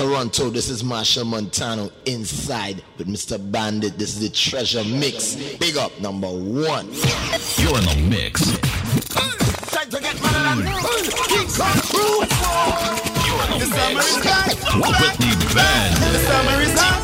Toronto. This is Marshall Montano inside with Mr. Bandit. This is the Treasure Mix. Big up number one. You're in the mix. Time to get mad King Kong crew. You're in the The summer is mix. back. With the band. The summer is hot.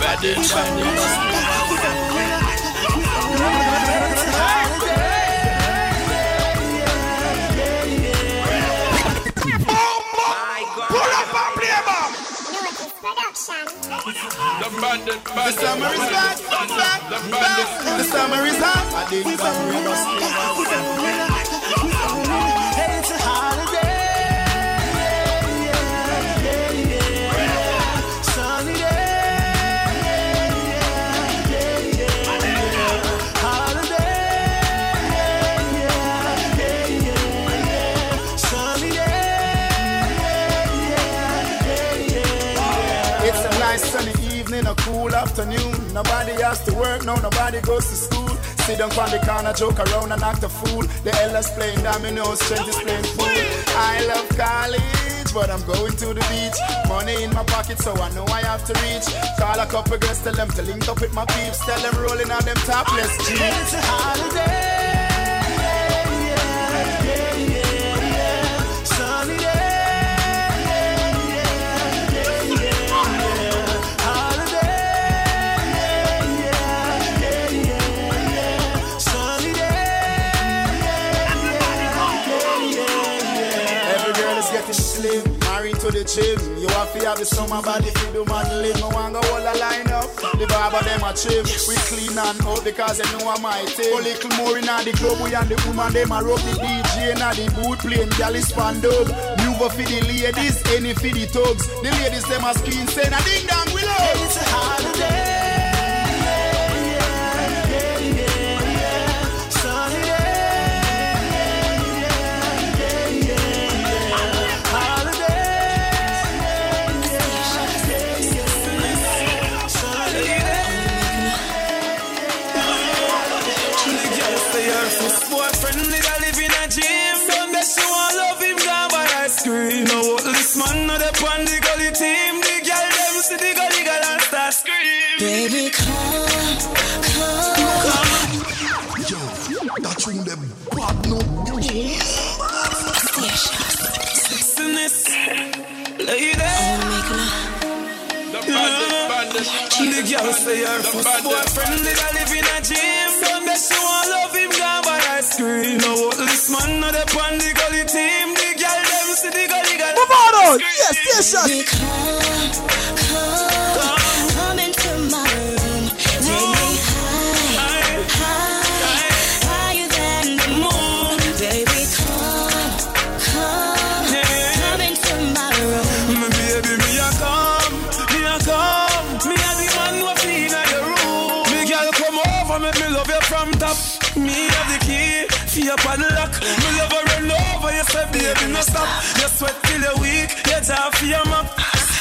The summer is back, back, back. The summer is hot. I dig It's Nobody has to work, no, nobody goes to school. Sit down on the corner, joke around and act a fool. The elders playing dominoes, strength is playing pool. I love college, but I'm going to the beach. Money in my pocket, so I know I have to reach. Call a couple girls, tell them to link up with my peeps. Tell them rolling on them topless jeans. It's a holiday. To the gym. You have to have the summer body for the modeling. No one go all a line up. The barber them a trim. We clean and out because they know I'm my team. A little more in the club, we and the woman them a rub the DJ and the boot playing galley span dub. Move up for the ladies, any for the thugs. The ladies them a screen saying a ding dong we love. It's a The girl say her first boyfriend did I live in a gym. Sunday she want love him gone by ice cream. No, what this man not up on the gully team. The girl them see the gully girl. Mavado, oh. yes, yes, Baby, yes. Top. Me have the key, for your padlock. Me love her run over, you say baby no stop. You sweat till you're weak, you jaw for your map.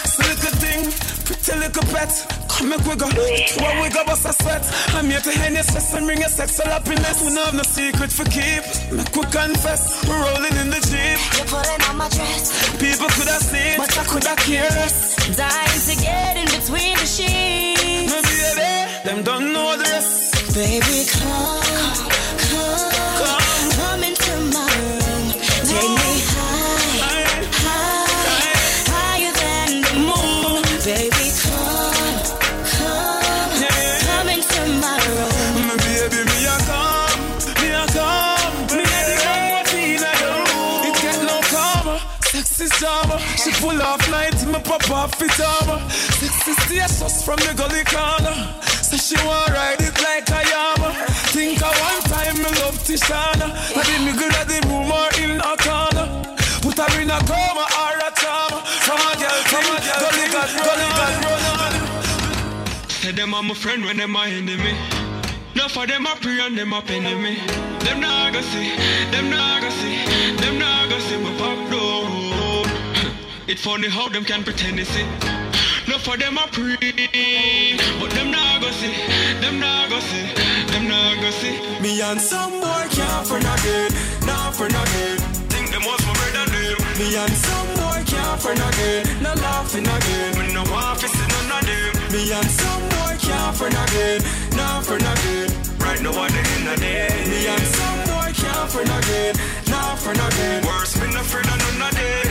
So little thing, pretty little pet. Come make we go, what we go bust a sweat. I'm here to hand your stress and bring your sexual happiness. We don't have no secret for keep. Make we confess, we're rolling in the jeep. You put it on my dress, People could have seen, but I could have cared. dying to get in between the sheets. My baby, them don't know the rest. Baby, come, pull off night, me pop off it armor. Sexy status from the gully corner. Say she want ride it like a yama. Think of one time me love Tishana. I did me good at the room or in a corner. Put her in a coma or a trauma. From a girl, from a girl, gully got, gully got, run on. Say them are my friend when them are enemy. No for them a pray and them penny me. Them nah go see, them nah go see, them nah go it funny how them can pretend they see. No for them I pray, but them not go see, them not go see, them not go see. Me and some boy can't for no good, not for no. Think them was my than them. Me and some boy can't for no good, not laughing again. Me no want to see none of them. Me and some boy can't for no good, not for no. Right now at the end of the day. Me and some boy can't for no good, not for no good. Worse, me no afraid of none of them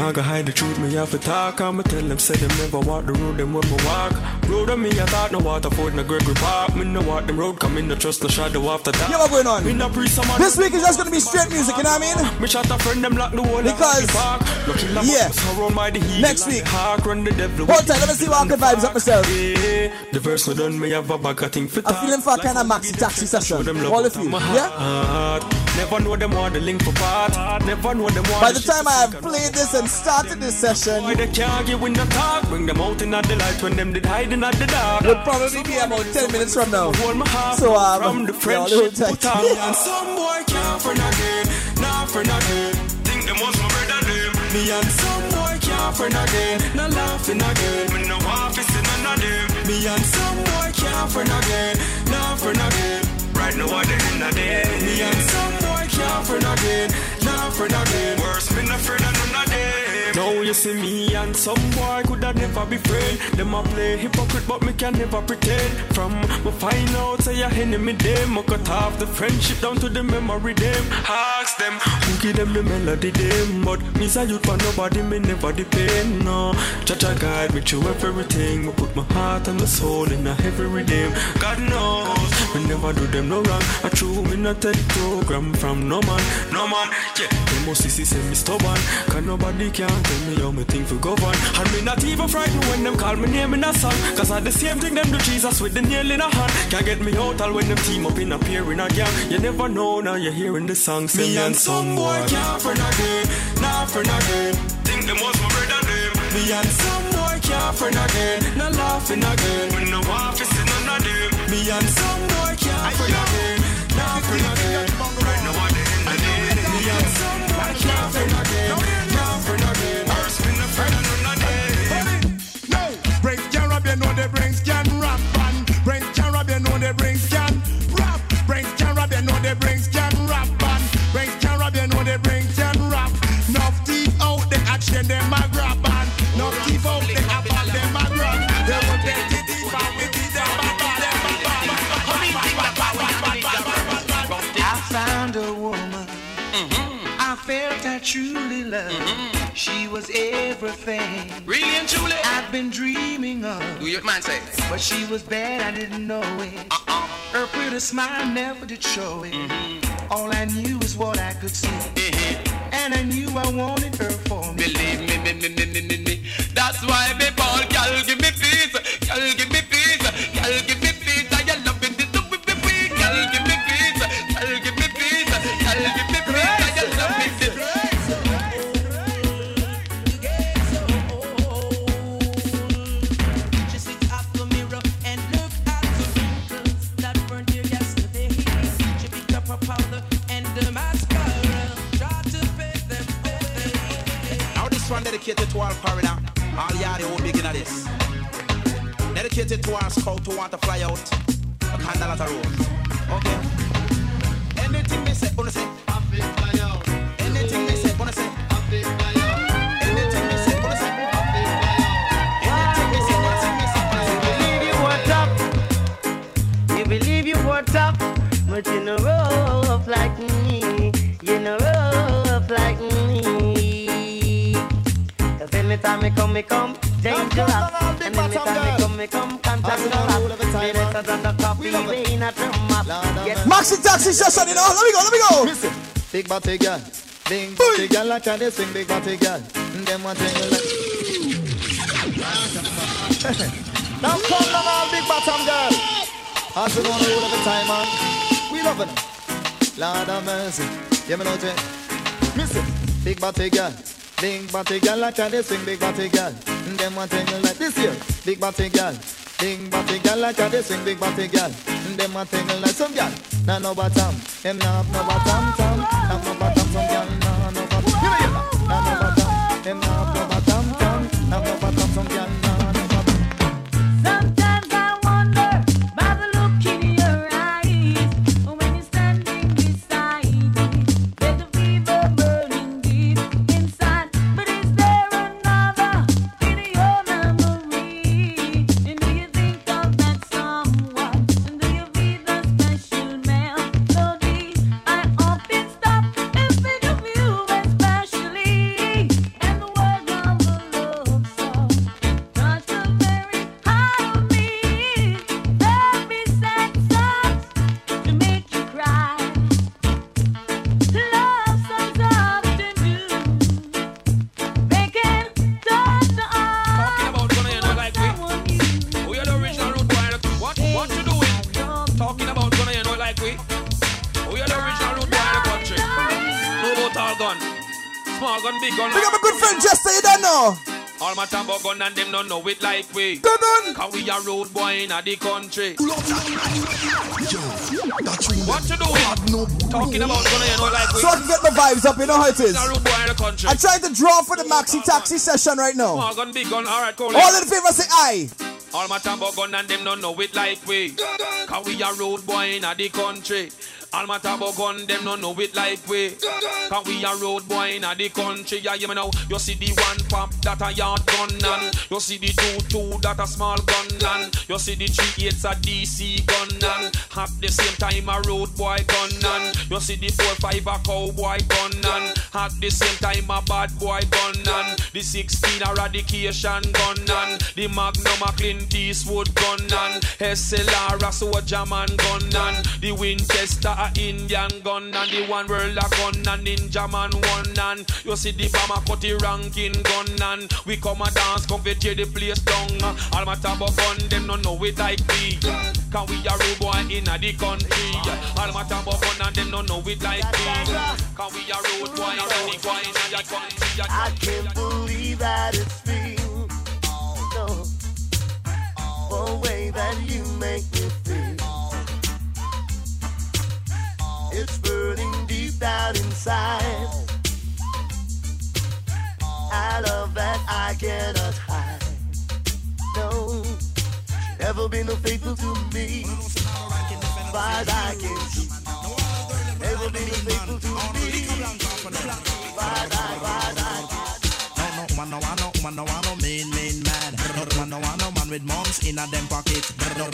them. Now go hide the truth, me have to talk. I'ma tell them, say them never walk the road, them me walk. Road on me, I thought no water for no Gregory Park. Me no walk them road, come in, no trust, no shadow after that. Yeah, what going on? Me no pre someone. This week is just gonna be straight music, you know what I mean? Me shot a friend, them lock the whole Because- park. Lucky la yeah. surround by the. Next week. Run the devil. Hold tight, let me see what I can vibes up myself. Yeah, the verse no done, me have a bag of thing for I'm feeling for a kind of maxi taxi session. All of you, yeah? Never know them want the link for part. Never know them want By the time I have played this and started this session, Why they can't get in the talk? Bring them out in the light when them did hiding at the dark. would probably be about 10 minutes from now. Hold my heart So, um, from the yeah, friendship tight. put on. And some boy can't friend again, nah friend again. Think them was my brother them. Me and some boy can't friend again, nah laughing again. Me no office in of. Me and some boy can't friend again, nah friend again. Right now at the end of the day. Me and some boy can't friend again, nah friend again. Worse, me no friend of none of them. Now you see me and some boy could have never be friend. Them a play hypocrite, but me can never pretend. From me find out say your enemy them, I cut off the friendship down to the memory them. Ask them who give them the melody them, but me say youth for nobody, me never depend. No, Jah Jah guide me through everything. Me put my heart and my soul in a heavy rhythm. God knows me never do them no wrong. I true me not take program from no man, no man. Yeah, them must see say me stubborn, cause nobody can tell me how me think for govern. And me not even frightened when them call me name in a song, cause I the same thing them do Jesus with the nail in a hand. Can't get me out all when them team up in a pair in a gang. You never know now you're hearing the song. Me and some boy can't friend again, nah friend again. Think them was my brother them. Me and some boy can't friend again, nah laughing again. When no office in none of them. Me and some boy can't friend again, nah friend again. Right now at the end of the day. Me and some boy can't friend again, truly loved. Mm-hmm. She was everything Really and truly. I've been dreaming of. Do your man say? But she was bad, I didn't know it. Uh-uh. Her pretty smile never did show it. Mm-hmm. All I knew is what I could see. Mm-hmm. And I knew I wanted her for me. Believe me, me, me, me, me, me, me. That's why me ball, girl, give me peace. Girl, give Dedicated to our scout who want to fly out, a candle at a rose. Okay. Anything me say, gonna say. Anything. Anything. Anything believe you were tough. You believe you were tough, but you know rough like me. You know rough like me. Cause anytime me come, me come dangerous. And anytime me Me better than the coffee bean at the map. Get Maxi taxi session, you know? Let me go, let me go. Listen, big body girl, big body girl like a they swing big body girl. Them one thing you like. now come down all big bottom girl. As we gonna roll every time man, we loving them. Lord of mercy, yeah me know Jay. Listen, big body girl, big body girl like a they swing big body girl. Them one thing you like this year, big body girl. Big girl like a they swing big body girl. Them thing you like some girl. Nah no bottom, them nah have no bottom tom. Nah no bottom some girl nah no me nah no bottom, them nah have no gun and them don't know it like we. Dun. Cause we a road boy in the country. What you doing? Talking about gun you know like we. So I can get the vibes up, you know how it is. We a road boy in the country. I tried to draw for the maxi taxi session right now. Morgan big gun, alright, cool. All in favor say aye. All my tambo gun and them don't know it like we. Cause we a road boy in the country. All my tabo gun, them don't know it like we. Cause we a road boy in a the country. Yeah, you know, you see the one pop that a yard gun and you see the two two that a small gun and you see the three eights a DC gun and at the same time a road boy gun and you see the four five a cowboy gun and at the same time a bad boy gun and the 16 a eradication gun and the Magnum a Clint Eastwood gun and SLR a soldier man gun and the Winchester a Indian gun and the one world a gun and ninja man one and you see the bomber cut the ranking gun and we come a dance come fi tear the place down. Uh, all my tabo gun them no know it like we can we a road boy in a the country? Uh, all my tabo gun and them no know it like we can we a road boy in a the boy in a the country I can't believe that it's real. No, the way that you make me It's burning deep down inside. I love that I cannot hide. No, never been faithful to me. As I can see. Never been faithful to me. Far I, far as I No, no, man, no, one, no, man, no, one, no, mean. No, man, no, one, no, man with mums in a them pocket.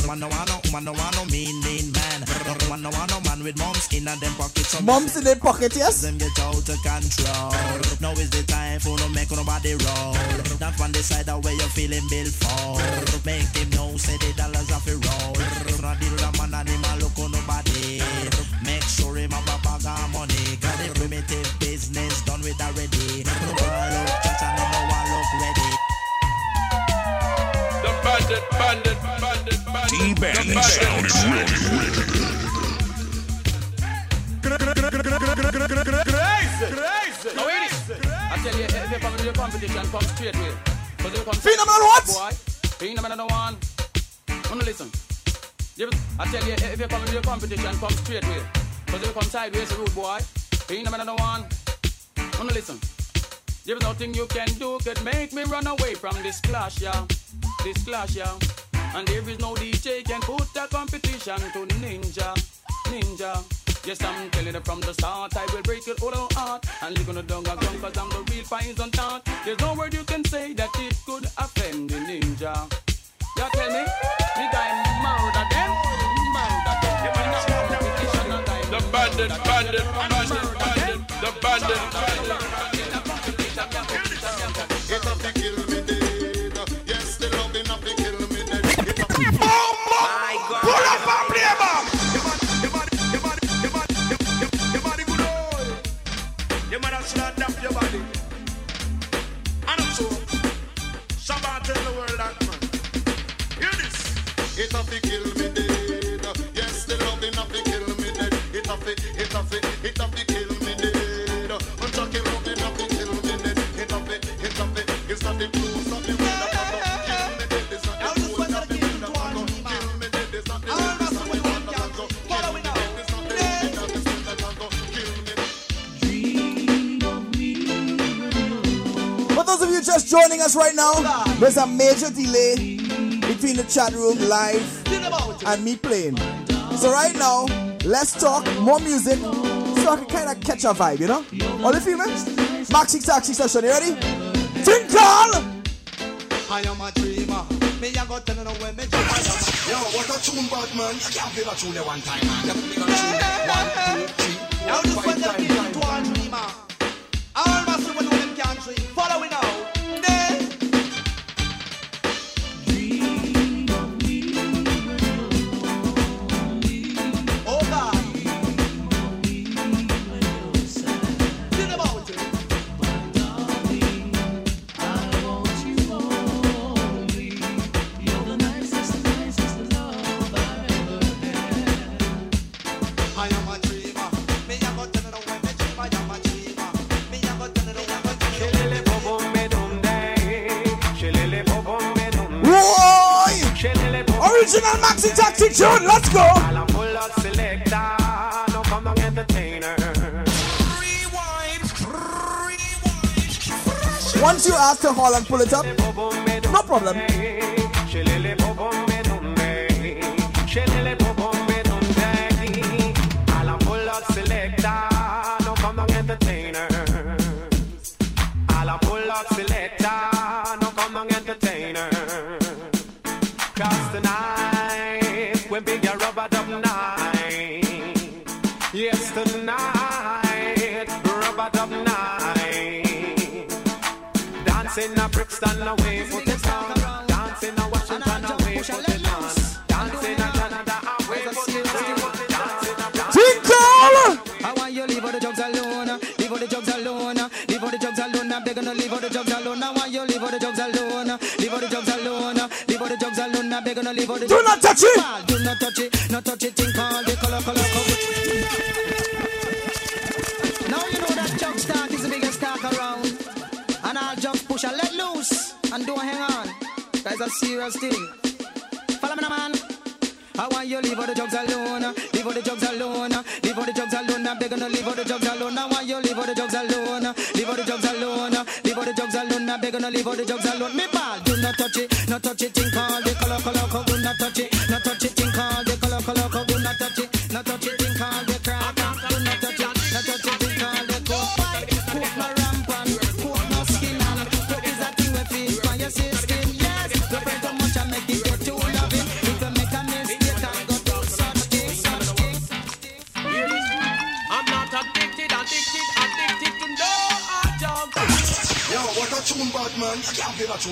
Man, no, one, no, man, no, one, no, mean, mean man. Man, no, one, no, man with mums in a them pocket. So Mums in their pocket, yes? them get out of control. Now is the time for no make nobody roll. That one decide way you feeling bill for. Make him know say the dollars have to roll. Not deal with a man and him a look on nobody. Make sure him have a bag of money. Got the primitive business done with already. Bandit. Sounded ready, ready. Now hear this. I tell you, if you come into the competition, come straight you come Phenomenal what? Boy, phenomenal one. Wanna listen. I tell you, if you come into the competition, come straight way. Cause if you come sideways, rude boy. Phenomenal one. Wanna listen. There's nothing you can do could make me run away from this clash, yeah. This clash, yeah. And there is no DJ can put a competition to Ninja, Ninja. Yes, I'm telling you from the start, I will break your whole heart and live on the dung ground cause I'm the real poison thought. There's no word you can say that it could offend the ninja. You tell me, me guy murder them, murder them. You find out competition and I The bandit, bandit, bandit, bandit, the bandit, bandit. There's a major delay between the chat room live and me playing. So right now, let's talk more music so I can kind of catch a vibe, you know? All the feel me? Maxi Taxi session, you ready? Tinkle! I am a dreamer. Me a go tell you when me dream. I am Yo, what a tune, bad man. You can't feel a tune there one time, man. You feel a tune one, two, three. Now this one them give one Maxi Taxi tune. Let's go. Pull up selector, no come on entertainer. Once you ask to haul and pull it up, no problem. Alone. I'm begging to leave all the Do not touch it. Do not touch it. Not touch it. Think all the color, color, color. Now you know that jug start is the biggest talk around. And I'll just push and let loose. And don't hang on. That's a serious thing. Follow me now, man. I want you leave all the drugs alone, leave all the drugs alone, leave all the drugs alone. I'm begging to leave all the drugs alone. I want you leave all the drugs alone, leave all the drugs alone, leave all the drugs alone. I'm begging to leave all the drugs alone. Me ball, not touch it, not touch it. Think all the color, color, color.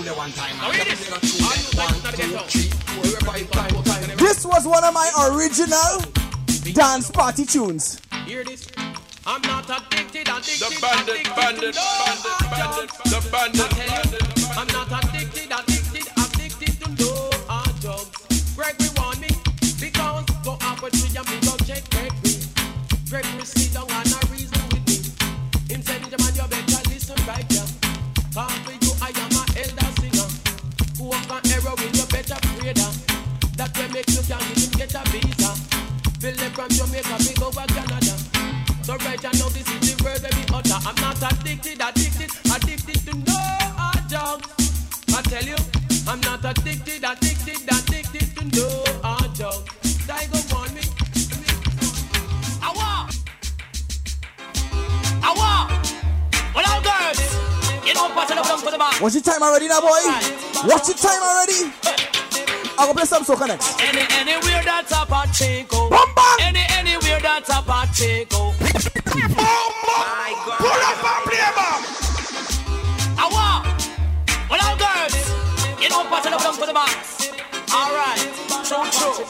There one time. Now hear this. was one of my original dance party tunes. Hear this. I'm not addicted, addicted, The bandit, addicted bandit, to no bandit, hard bandit, drugs. the bandit, I tell you, I'm not addicted, So right now, this is the word that we utter. I'm not addicted, addicted, addicted to no hard drugs. I tell you, I'm not addicted, addicted, addicted to no hard drugs. go want me. Awa! Awa! Well, all girls, you know, pass it up to the back. What's your time already now, boy? What's your time already? I'm play some soca next. Any anywhere that's a Pacheco. Oh. Bumba! Any anywhere that's a Pacheco. My God. Pull up and play bam. Awa. Well, all girls, you know, pass it up down to the box. All right. True, true.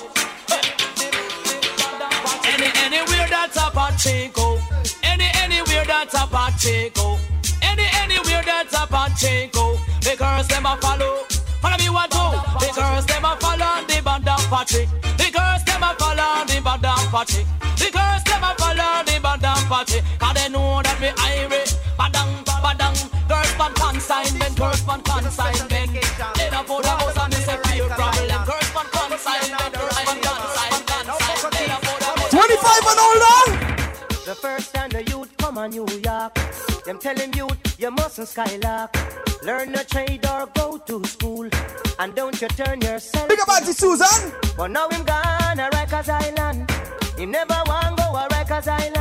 Any anywhere that's a Pacheco. Oh. Any anywhere that's a Pacheco. Oh. Any anywhere that's a Pacheco. The girls them a follow. Follow me one two. The girls them a follow the band of Patrick. The girls them a follow the band of Patrick. The girls them a follow the band of Patrick. Cause they know that we Irish. Badang, badang. Girls on consignment. Girls on consignment. They don't put a house on this a real problem. Girls on consignment. Girls on consignment. They don't put a house 25 and older! The first time the youth come on New York, them tell him youth, you mustn't skylark. Learn a trade or go to school, and don't you turn yourself. Big up Auntie Susan! But now him gone a Rikers Island. Him never want to go a Rikers Island.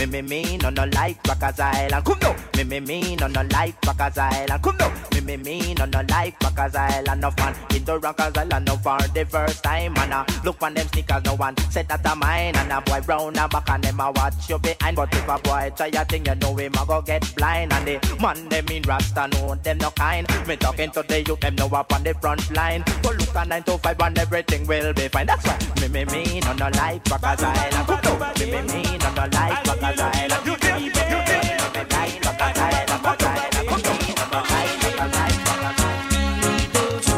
Me me me no no like Rockers Island. Come no. Me me me no no like Rockers Island. Come no. Me me me no no like Rockers Island. No fun in the Rockers Island. No for the first time. And uh, look on them sneakers. No one said that a mine. And a boy round and back and them a watch you behind. But if a boy try a thing, you know him a go get blind. And the man them in Rasta know them no kind. Me talking to the youth them know up on the front line. Go look at nine to five and everything will be fine. That's why me me me no no like Rockers Island. Come no. Me me me no no like Rockers Island. You me me no no like Rockers Island. Rockers Island. Come no. Me no no like Rockers Island. Rockers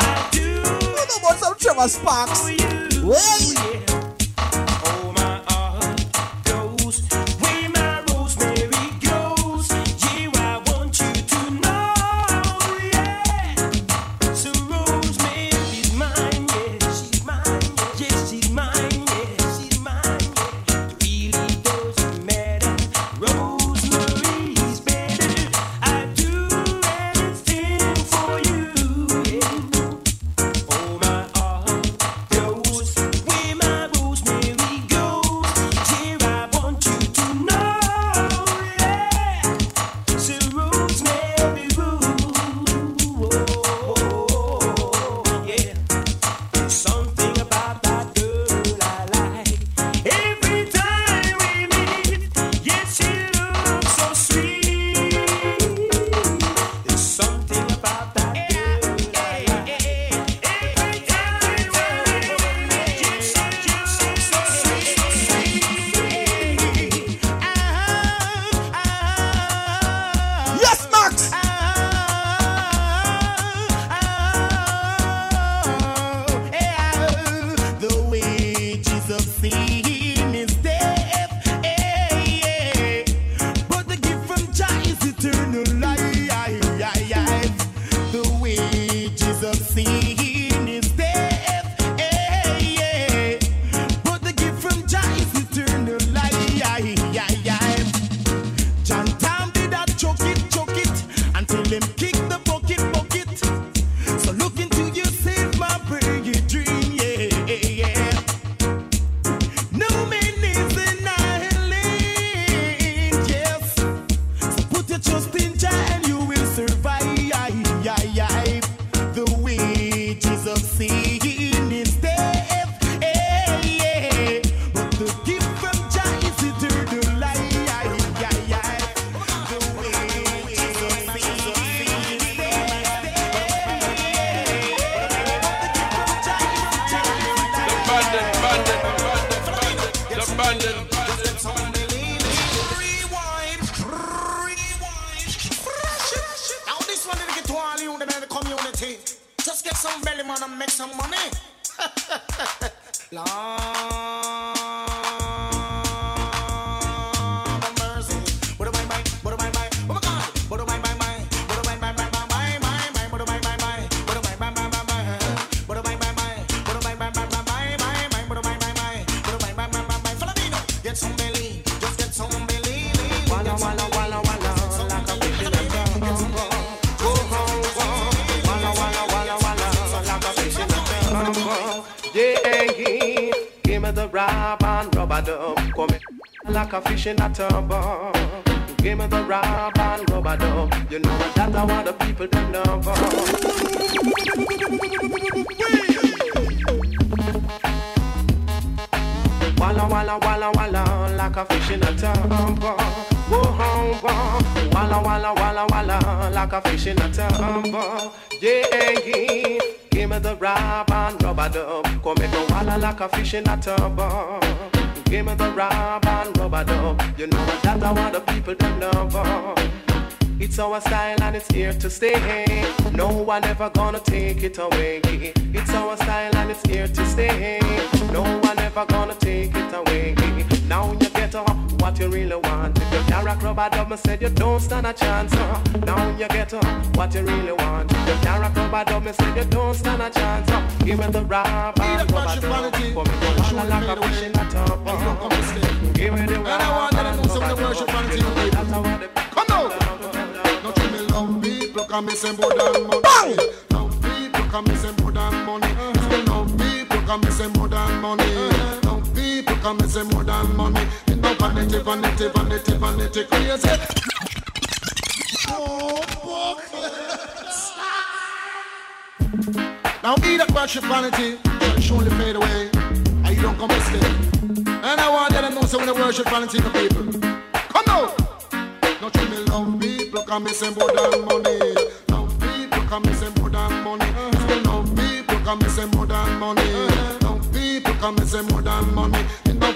Island. What about some Trevor Sparks? Wait! Rap and rubber dub. Come like a fish in a tub. Give me the rap and rubber dub. You know that I want the people to love. Walla walla walla walla like a fish in a tub. Walla walla walla walla like a fish in a tub. Yeah, yeah. Give me the rap and rubber dub. Come make me walla like a fish in a tub. Give me the rap and rubber dub. You know that I want the people to love. It's our style and it's here to stay. No one ever gonna take it away. It's our style and it's here to stay. No one ever gonna take it away. Now you get uh, what you really want. If you can't rock rubber dub, me said you don't stand a chance. Uh. Now you get uh, what you really want. If you can't rock rubber dub, me said you don't stand a chance. Uh. Give me the rap and rubber dub. For me go on like a fish in a tub. uh. Give me the And I want them to know some of the worship unto you. Come now. No tell me love people, come me say more than money. Love people, come me say more than money. Love people, come me say more than money. Love people, come me say more than money. Vanity, vanity, vanity, vanity, crazy. Oh. Now eat that worship vanity shall surely fade away. And you don't come to stay. And I want them to know some of the worship vanity the people. Come now. No tell me love people, come me say more than money. Love people, come me say more than money. Love people, come me say more than money. Love people, come me say more than money.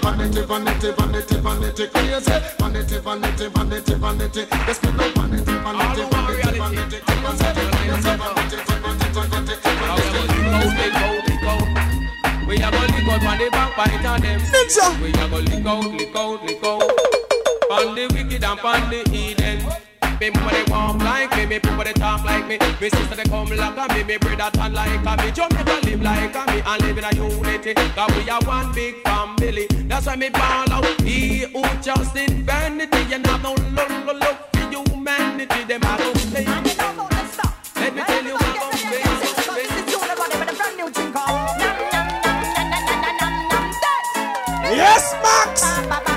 You know vanity, vanity, vanity, vanity, crazy. Vanity, vanity, vanity, vanity. Yes, me know vanity, vanity, vanity, vanity, crazy. Yes, vanity, vanity, vanity, We a go lick out on the backbite of them. Ninja. We a go lick out, lick out, lick out. On the wicked and on the Eden. Me mama they walk like me, me people they talk like me. Me sister they come like me, me brother turn like me. Jamaica live like me and live in a unity. Cause we are one big family. That's why me ball out. He who just in vanity and have no love, love, love for humanity. Them are no play. Let me tell you about Yes, Max.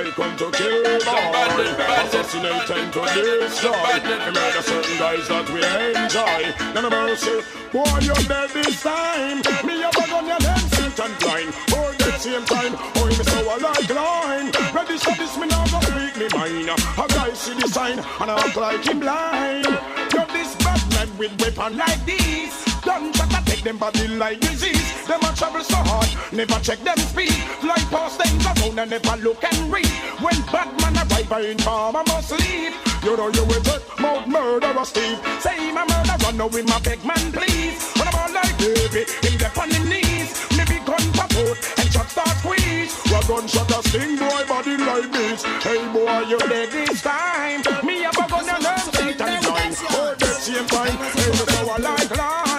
I come to kill boy. Assassinate and to destroy. And murder certain guys that we enjoy. None of mercy. Boy, you're dead this time. Me a bag on your left feet and blind. Oh, that same time. Oh, me so I like line. Ready for this, me now go speak me mind. A guy see the sign and I act like him blind. You're this bad man with weapon like this. Don't take them body like disease. Them a travel so hard, never check them speed. Fly past things around and never look and read. When Batman arrive, I inform I must leave. You know you will take mouth murderer Steve. Say my murder run with my big man please. When I'm all like baby, him on the knees. Me be gun put and shot start squeeze. Well gunshot a sting boy body like this. Hey boy, oh, you dead this time. Me a on your nerve seat and join. Oh, that same time. Hey, so I like line.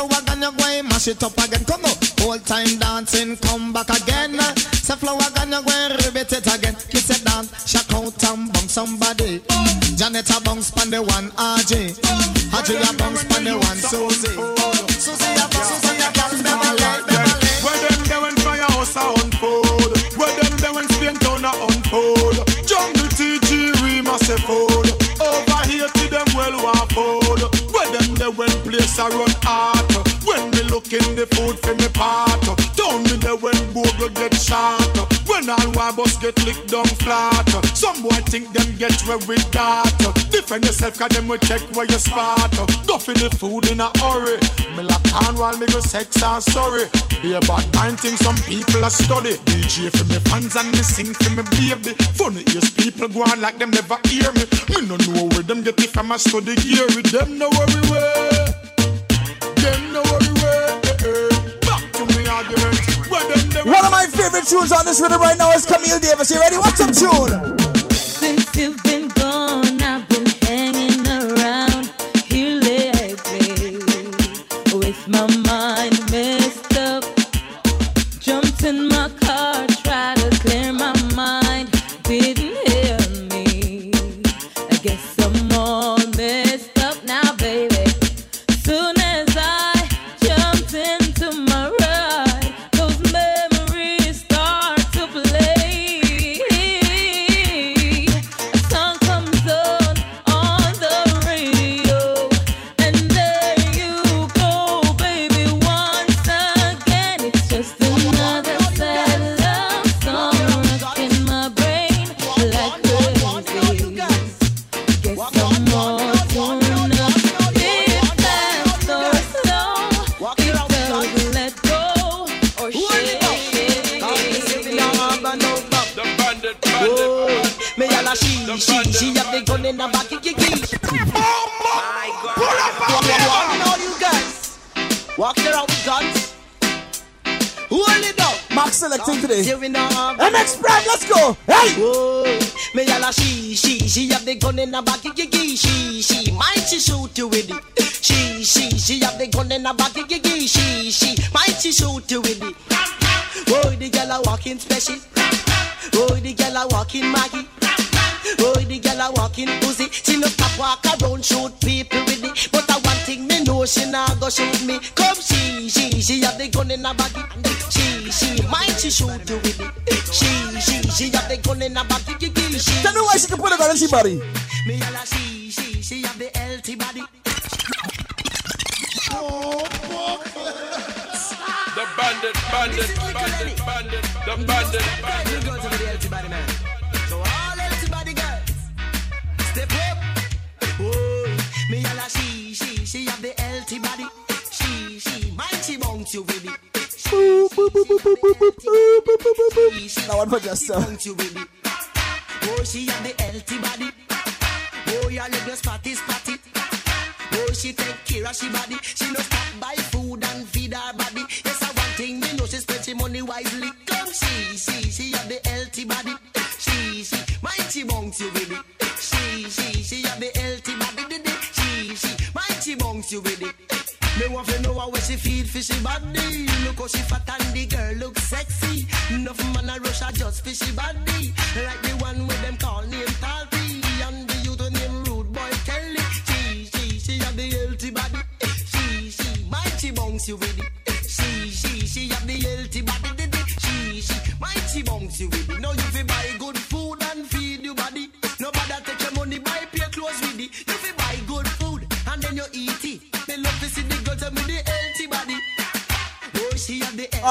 Say flow again, you go and mash it up again. Come on. Old time dancing, come back again. Say flow again, you go and rivet it again. You say dance, shock out and bump somebody. Janet a bounce pan the one RJ. RJ a bounce pan the one Susie. Susie a bounce, Susie a bounce, never let, never let. Where them there when firehouse a unfold? Where them there when Spain town a unfold? Jungle TG Rema say fold. Over here to them well want fold. Where them there when place a run? In the food for me part. Down me there when Bogle get shot. When all war bus get licked down flat. Some boy think them get where we got. Defend yourself cause them will check where you spot. Go for the food in a hurry. Me lock on while me go sex and sorry. Be about nine things some people are study. DJ for me fans and me sing for me baby. Funny is people go on like them never hear me. Me no know where them get it from a study gear. Them no worry way. Them no worry One of my favorite tunes on this rhythm right now is Camille Davis. You ready? What's some tune? The bandit, Oh, me and a she, she, she have the gun in the back, kiki, kiki. My God. Walking all you guys, walking around with guns. Hold it up. Max selecting today. MX MX Prime, let's go. Hey. Whoa, me and a she, she, she have the gun in the back, kiki, kiki. She, she, might she shoot you with it. She, she, she have the gun in the back, kiki, kiki. She, she, might she shoot you with it. Oh, the girl a walking special. Oh, the girl a walking Maggie. Oh, the girl a walking pussy. She no stop walk around shoot people with it. But I one thing me know she nah go shoot me. Come she, she, she have the gun in her body. She, she, might she shoot you with it. She, she, she have the gun in her body. She, Tell me why she can put a gun in she body. me and a she, she, she have the healthy body. Oh, The bandit, bandit, bandit, bandit, the bandit, bandit. Go to the healthy body man. So all healthy body girls, step up. Oh, me and a she, she, she have the healthy body. She, she, might she bounce you with it. That one for just bounce you with it. Oh, she have the healthy body. Oh, your leg was fatty, fatty. Oh, she take care of she body. She no stop buy food and feed her body. Yes, money wisely. Come, she, she, she have the healthy body. She, she, might she bounce you with it. She, she, she have the healthy body. She, she, might she bounce you with it. Me want to know how she feed fishy body. Look how she fat and the girl look sexy. Enough man a rush a just fishy body. Like the one with them call name Talty.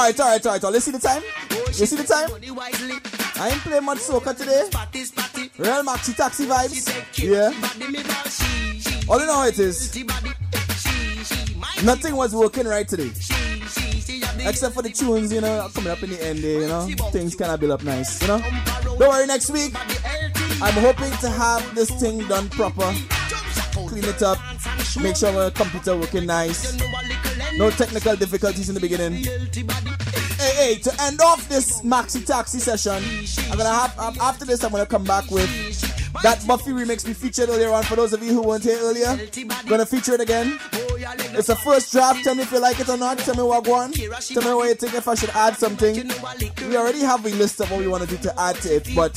Have the All right, all right, all right. all right. You see the time? You see the time? I ain't playing much soca today. Real maxi taxi vibes. Yeah. All you know how it is. Nothing was working right today. Except for the tunes, you know, coming up in the end there, you know. Things kind of build up nice, you know. Don't worry, next week, I'm hoping to have this thing done proper. Clean it up. Make sure my computer working nice. No technical difficulties in the beginning. Hey, to end off this maxi taxi session, I'm gonna have um, after this I'm gonna come back with that Buffy remix we featured earlier on. For those of you who weren't here earlier, gonna feature it again. It's a first draft. Tell me if you like it or not. Tell me what go on. Tell me what you think if I should add something. We already have a list of what we want to do to add to it, but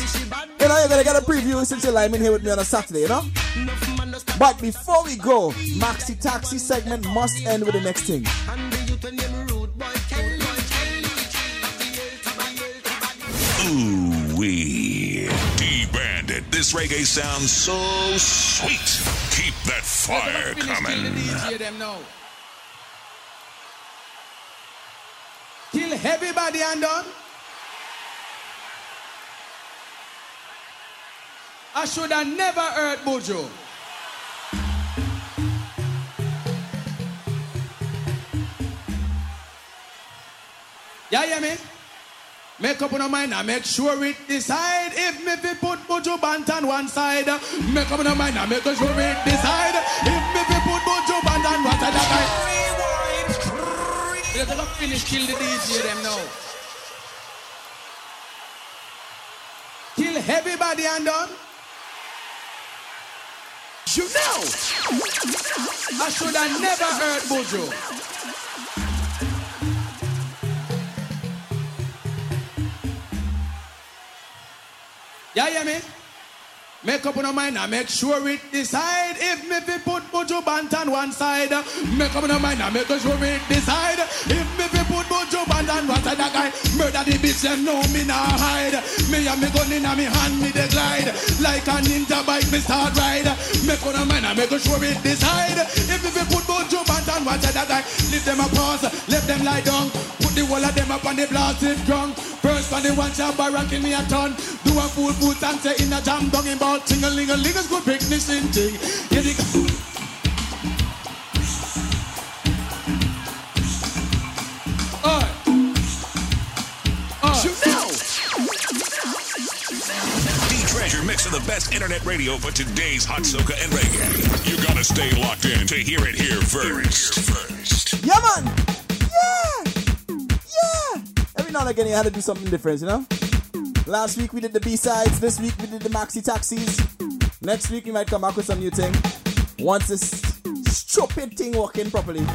you know you're gonna get a preview since you're live in here with me on a Saturday, you know. But before we go, Maxi Taxi segment must end with the next thing. Ooh wee. D Bandit. This reggae sounds so sweet. Keep that fire coming. DJ them now. Kill everybody and done. I should have never heard Bojo. Yeah, yeah, me. Make up on your mind and make sure it decide if me fi put Bojo Band on one side. Make up on your mind and make sure it decide if me fi put Bojo Band on one side. Rewind. Let's go finish kill the DJ them now. Kill everybody and done. You know, I should have never heard Bojo. Yeah, yeah, me. Make up your mind and make sure it decide if me fi put Bojo Band on one side. Make up your mind and make sure it decide if me fi put Bojo Band on one side. That guy murder the bitch and know me nah hide. Me and me gun in me hand me the glide like a ninja bike me start ride. Make up your mind and make sure it decide if me fi put Bojo Band on one side. That guy leave them a pause, let them lie down. Put the whole of them up on the blasted ground. First on the one shot barrack in me a ton. Do a full foot and say in a jam down in ball. Ting a ling a ling is good picnic sing ting. Yeah, the Alright. Alright. You know. D Treasure mix of the best internet radio for today's hot soca and reggae. You gotta stay locked in to hear it here first. First. Yeah, man. Now and again, you had to do something different, you know? Last week we did the B-sides. This week we did the maxi taxis. Next week we might come back with some new thing. Once this stupid thing working properly.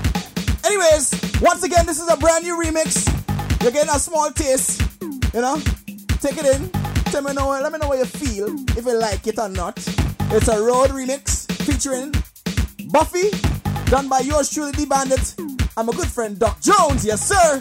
Anyways, once again, this is a brand new remix. You're getting a small taste, you know? Take it in. Tell me let me know what you feel, if you like it or not. It's a road remix featuring Buffy, done by yours truly, D Bandit. I'm a good friend, Doc Jones, yes sir.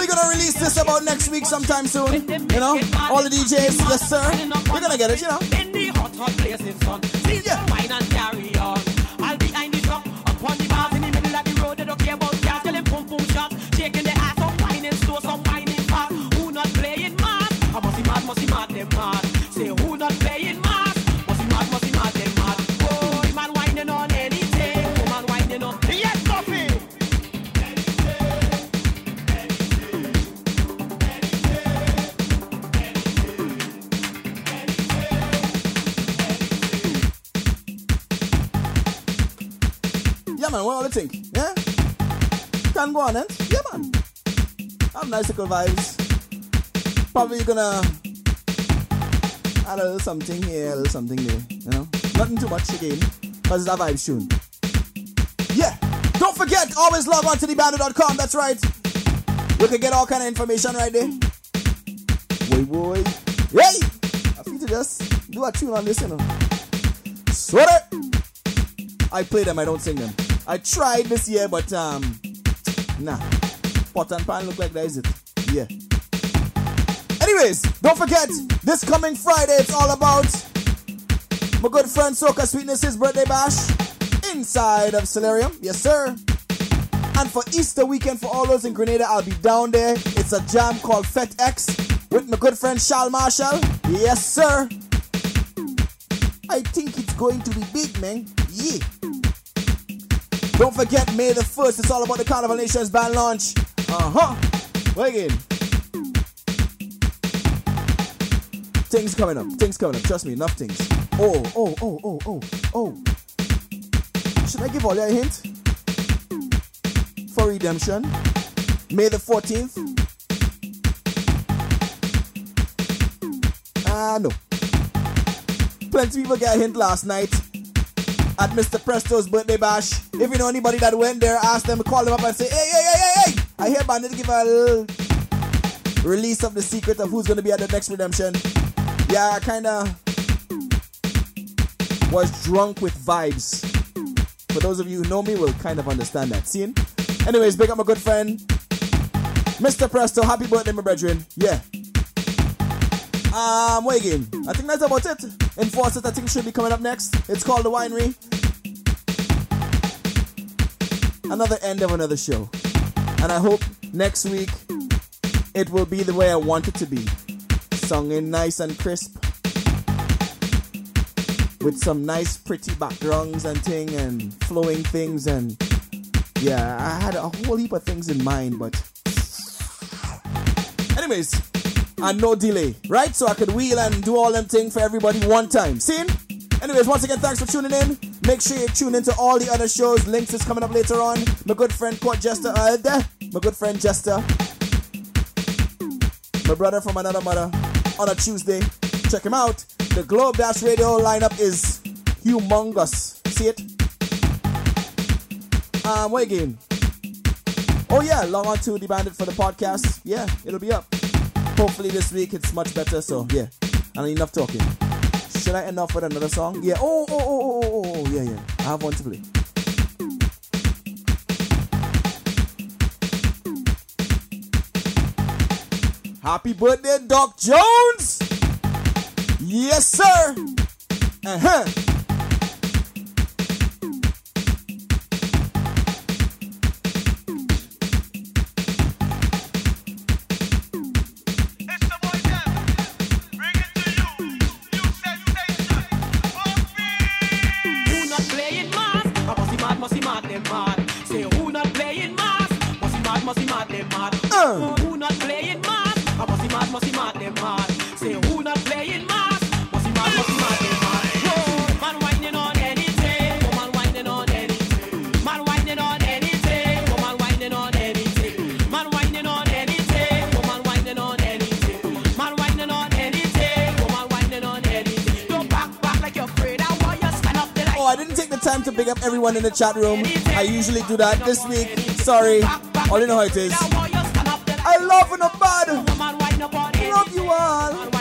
Probably gonna release this about next week sometime soon. You know, all the DJs, yes sir. We're gonna get it, you know. In the hot, hot places, son. See yeah. wine and carry on. On then? Yeah man. Have nice little vibes. Probably gonna add a little something here, a little something there. You know? Nothing too much again. Cause it's a vibe tune. Yeah. Don't forget, always log on to thebandit.com, that's right. You can get all kind of information right there. Boy boy. Hey! I feel to just do a tune on this, you know. Sweater! I play them, I don't sing them. I tried this year, but um, nah. Pot and pan look like that, is it? Yeah. Anyways, don't forget, this coming Friday, it's all about my good friend Soca Sweetness, his birthday bash inside of Solarium. Yes, sir. And for Easter weekend, for all those in Grenada, I'll be down there. It's a jam called Fet X with my good friend Charles Marshall. Yes, sir. I think it's going to be big, man. Yeah. Don't forget, May the 1st, it's all about the Carnival Nations band launch. Uh huh. Wait again. Things coming up, things coming up. Trust me, enough things. Oh, oh, oh, oh, oh, oh. Should I give all you a hint? For redemption. May the 14th. Ah, no. Plenty of people got a hint last night at Mr. Presto's birthday bash. If you know anybody that went there, ask them, call them up and say, hey, hey, hey, hey, hey, I hear Bandit give a little release of the secret of who's to be at the next redemption. Yeah, I kind of was drunk with vibes. For those of you who know me, will kind of understand that. scene. Anyways, big up my good friend, Mr. Presto. Happy birthday, my brethren. Yeah. Um, what again? I think that's about it. Enforce it, I think should be coming up next. It's called The Winery. Another end of another show. And I hope next week it will be the way I want it to be. Sung in nice and crisp. With some nice pretty backgrounds and thing and flowing things and yeah, I had a whole heap of things in mind, but anyways, and no delay, right? So I could wheel and do all them things for everybody one time. See? Anyways, once again, thanks for tuning in. Make sure you tune into all the other shows. Links is coming up later on. My good friend Court Jester, uh, my good friend Jester, my brother from another mother, on a Tuesday. Check him out. The Globe Dash Radio lineup is humongous. See it? Um, what again? Oh yeah, log on to the Bandit for the podcast. Yeah, it'll be up. Hopefully this week it's much better. So yeah, and enough talking. Should I end off with another song? Yeah. Oh oh oh oh oh oh, oh yeah yeah. I have one to play. Happy birthday, Doc Jones! Yes, sir! Uh huh. Time to pick up everyone in the chat room. I usually do that this week. Sorry, I you know how it is. I love in a bad. Love you all.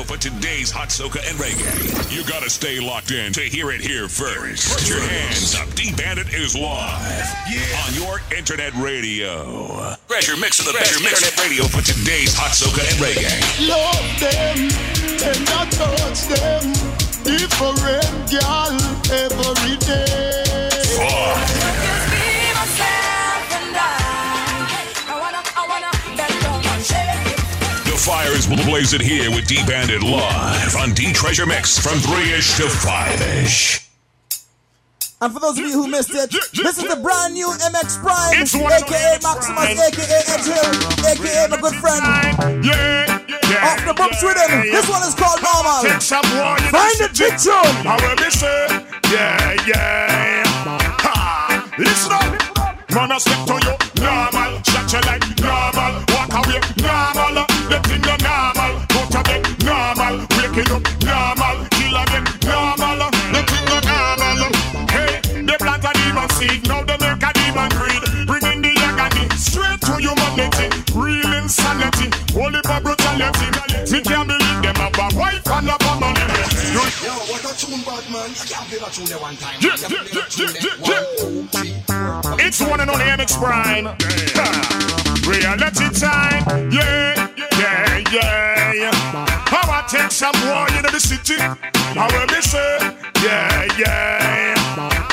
Internet for today's hot soca and reggae. You gotta stay locked in to hear it here first. Put your hands up. D Bandit is live on your internet radio. Treasure mix of the best internet radio for today's hot soca and reggae. Love them and not touch them. Different girl every day. The is blazing here with D Bandit live on D Treasure Mix from 3 ish to 5 ish. And for those of you who missed it, this is the brand new MX Prime, It's aka Maximus, aka Edge Hill, aka my good friend. Yeah, yeah. Off the books with him. This one is called Normal. Take some more, you Find it, big tune. How will say? Yeah, yeah. Ha! Listen up. Man, I step to you, normal. Shut you like up, normal. Kill normal. The thing normal. Hey, a demon seed. Now they make a demon in the agony. Straight to humanity. Real insanity. Holy for brutality. Me can't believe them have a wife and a family. Yo, what a tune, bad man. I can't play that tune there one time. Yeah, yeah, yeah, yeah, yeah. It's one and only MX Prime. Reality time. Yeah, yeah, yeah. How I take some war in the city. How will they say? Yeah, yeah.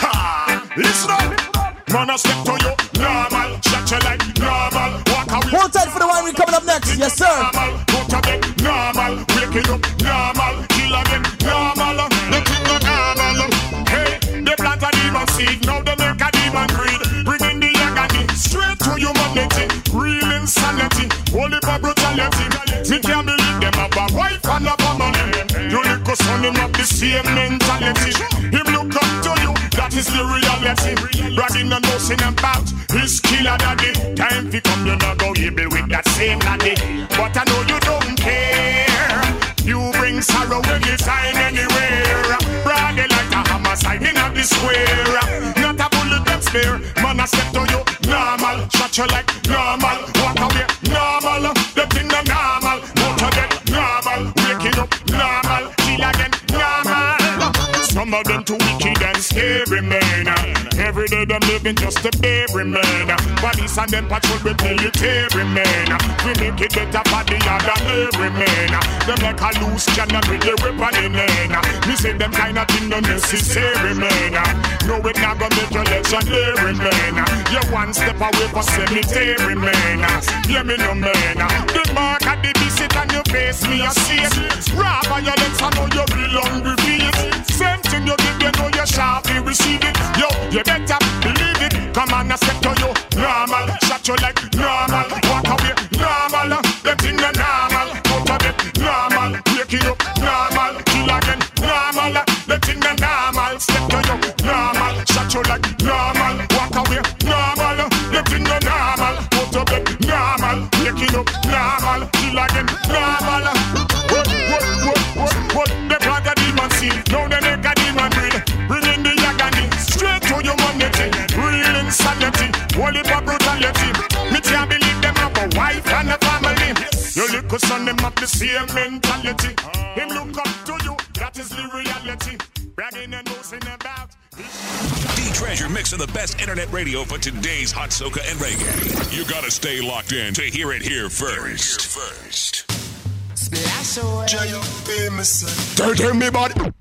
Ha. Listen up. Man, I step to you. Normal. Shut you like normal. Walk away. Hold tight for the wine. we coming up next. Yes, sir. Normal. Go to bed. Normal. Wake it up. Holy for brutality. Me can't believe them have a wife and a family. You little son him have the same mentality. Him look up to you. That is the reality. Bragging and boasting about his killer daddy. Time fi come, you not go able with that same laddie. But I know you don't care. You bring sorrow anytime, anywhere. Bragging like a hammer signing at the square. Not a bullet them spare. Man, I step to you normal. Shut you like normal. Walk away them living just a baby, man. Police and them patrol with military, man. We make it better for the other every man. Them like a loose cannon with the weapon in hand. Me say them kind of thing not necessary, man. No, it not gonna make you legendary, man. You one step away from cemetery, man. Yeah, me no man. The mark of the visit on your face, me a see it. Raw violence, I know you belong with it. Thing you did, you know you sharply receive it. Yo, you better believe it. Come on, I step to you. Normal, shut you like normal. Walk away, normal. The thing you normal. Go to bed, normal. Wake it up, normal. Kill again, normal. The thing you normal. Step to you, wife and a family. Your little son, them have the same mentality. Him look up to you. That is the reality. Bragging and boasting about. D Treasure mix of the best internet radio for today's hot soca and reggae. You gotta stay locked in to hear it here first. First. Splash away. Tell, tell me about it.